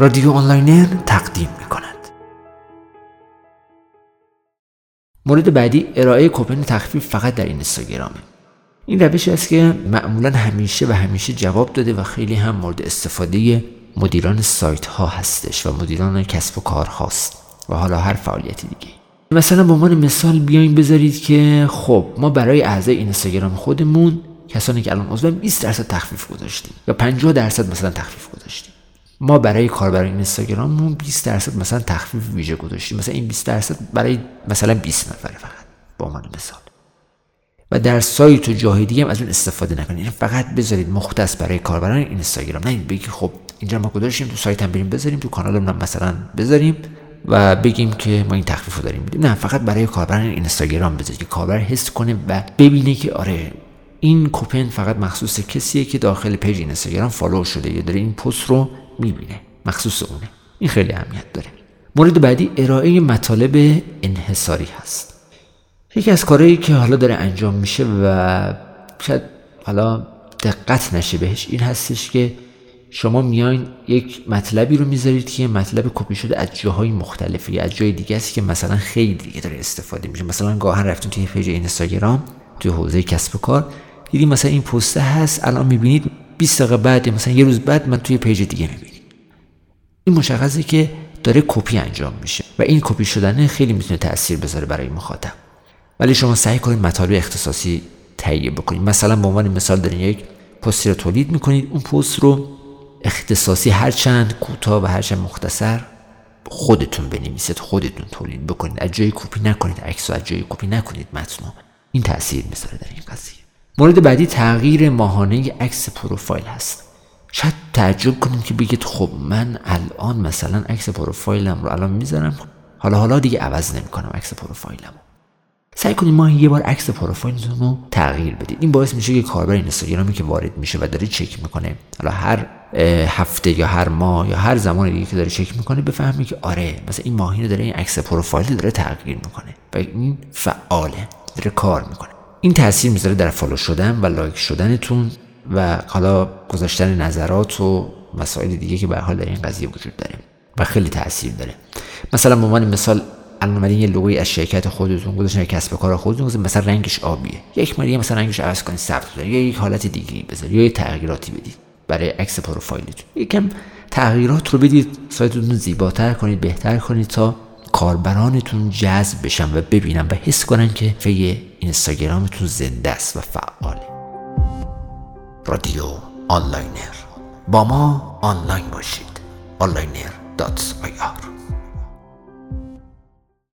رادیو آنلاینر تقدیم می کند مورد بعدی ارائه کوپن تخفیف فقط در اینستاگرامه. این روشی است که معمولا همیشه و همیشه جواب داده و خیلی هم مورد استفاده مدیران سایت ها هستش و مدیران کسب و کار هاست و حالا هر فعالیتی دیگه. مثلا به عنوان مثال بیاین بذارید که خب ما برای اعضای اینستاگرام خودمون کسانی که الان عضو 20 درصد تخفیف گذاشتیم یا 50 درصد مثلا تخفیف گذاشتیم. ما برای کاربران اینستاگراممون 20 درصد مثلا تخفیف ویژه گذاشتیم. مثلا این 20 درصد برای مثلا 20 نفره فقط با عنوان مثال. و در سایت و جاهای دیگه هم از اون استفاده نکنید. یعنی فقط بذارید مختص برای کاربران اینستاگرام. نه بگی خب اینجا ما گذاشتیم تو سایت هم بریم بذاریم تو کانالمون هم مثلا بذاریم و بگیم که ما این تخفیف رو داریم نه فقط برای کاربران اینستاگرام بذارید که کاربر حس کنه و ببینه که آره این کوپن فقط مخصوص کسیه که داخل page اینستاگرام follow شده یا داره این پست رو می‌بینه. مخصوص اونه. این خیلی اهمیت داره. مورد بعدی ارائه مطالب انحصاری هست. یکی از کارهایی که حالا داره انجام میشه و شاید حالا دقت نشه بهش این هستش که شما میاین یک مطلبی رو می‌ذارید که مطلب کپی شده از جاهای مختلفی از جای دیگه است که مثلا خیلی دیگه داره استفاده میشه. مثلا گاهاً رفتین توی page اینستاگرام توی حوزه کسب و کار دیدی مثلا این پسته هست الان می‌بینید 20 دقیقه بعد مثلا یه روز بعد من توی page دیگه می‌بینید این مشخصه که داره کپی انجام میشه و این کپی شدن خیلی می‌تونه تاثیر بذاره برای مخاطب. ولی شما سعی کنید مطالب اختصاصی تهیه بکنید. مثلا به عنوان مثال دارین یک پستی رو تولید می‌کنید. اون پست رو اختصاصی هرچند کوتاه و هرچند مختصر خودتون بنویسید خودتون تولید بکنید. از جای کپی نکنید عکس از جای کپی نکنید متن این تاثیر می‌ذاره در این قضیه. مورد بعدی تغییر ماهانه عکس پروفایل هست. شاید تعجب کنید که بگید خب من الان مثلا عکس پروفایلم رو الان می‌ذارم. حالا حالا دیگه عوض نمی‌کنم عکس پروفایلم سعی کنید ماهی یه بار عکس پروفایلتون رو تغییر بدید این باعث میشه که کاربر اینستاگرامی که وارد میشه و داره چک می‌کنه. حالا هر هفته یا هر ماه یا هر زمان دیگه که داره چک می‌کنه بفهمی که آره مثلا این ماهی رو داره این عکس پروفایل داره تغییر می‌کنه و این فعاله داره کار می‌کنه. این تاثیر می‌ذاره در follow شدن و like شدنتون. و حالا گذاشتن نظرات و مسائل دیگه که به هر حال در این قضیه وجود داره و خیلی تاثیر داره. مثلا به عنوان مثال الان یه لوگوی از شرکت خودتون گذاشتن کسب و کار خودتون مثلا رنگش آبیه. یک مالی مثلا رنگش عوض کنید سبز یا یک حالت دیگه بذارید یا یه تغییراتی بدید برای عکس پروفایلتون. یکم تغییرات رو بدید سایتتون زیباتر کنید بهتر کنید تا کاربرانتون جذب بشن و ببینن و حس کنن که page اینستاگرامتون زنده است و فعاله رادیو آنلاینر. با ما آنلاین باشید. آنلاینر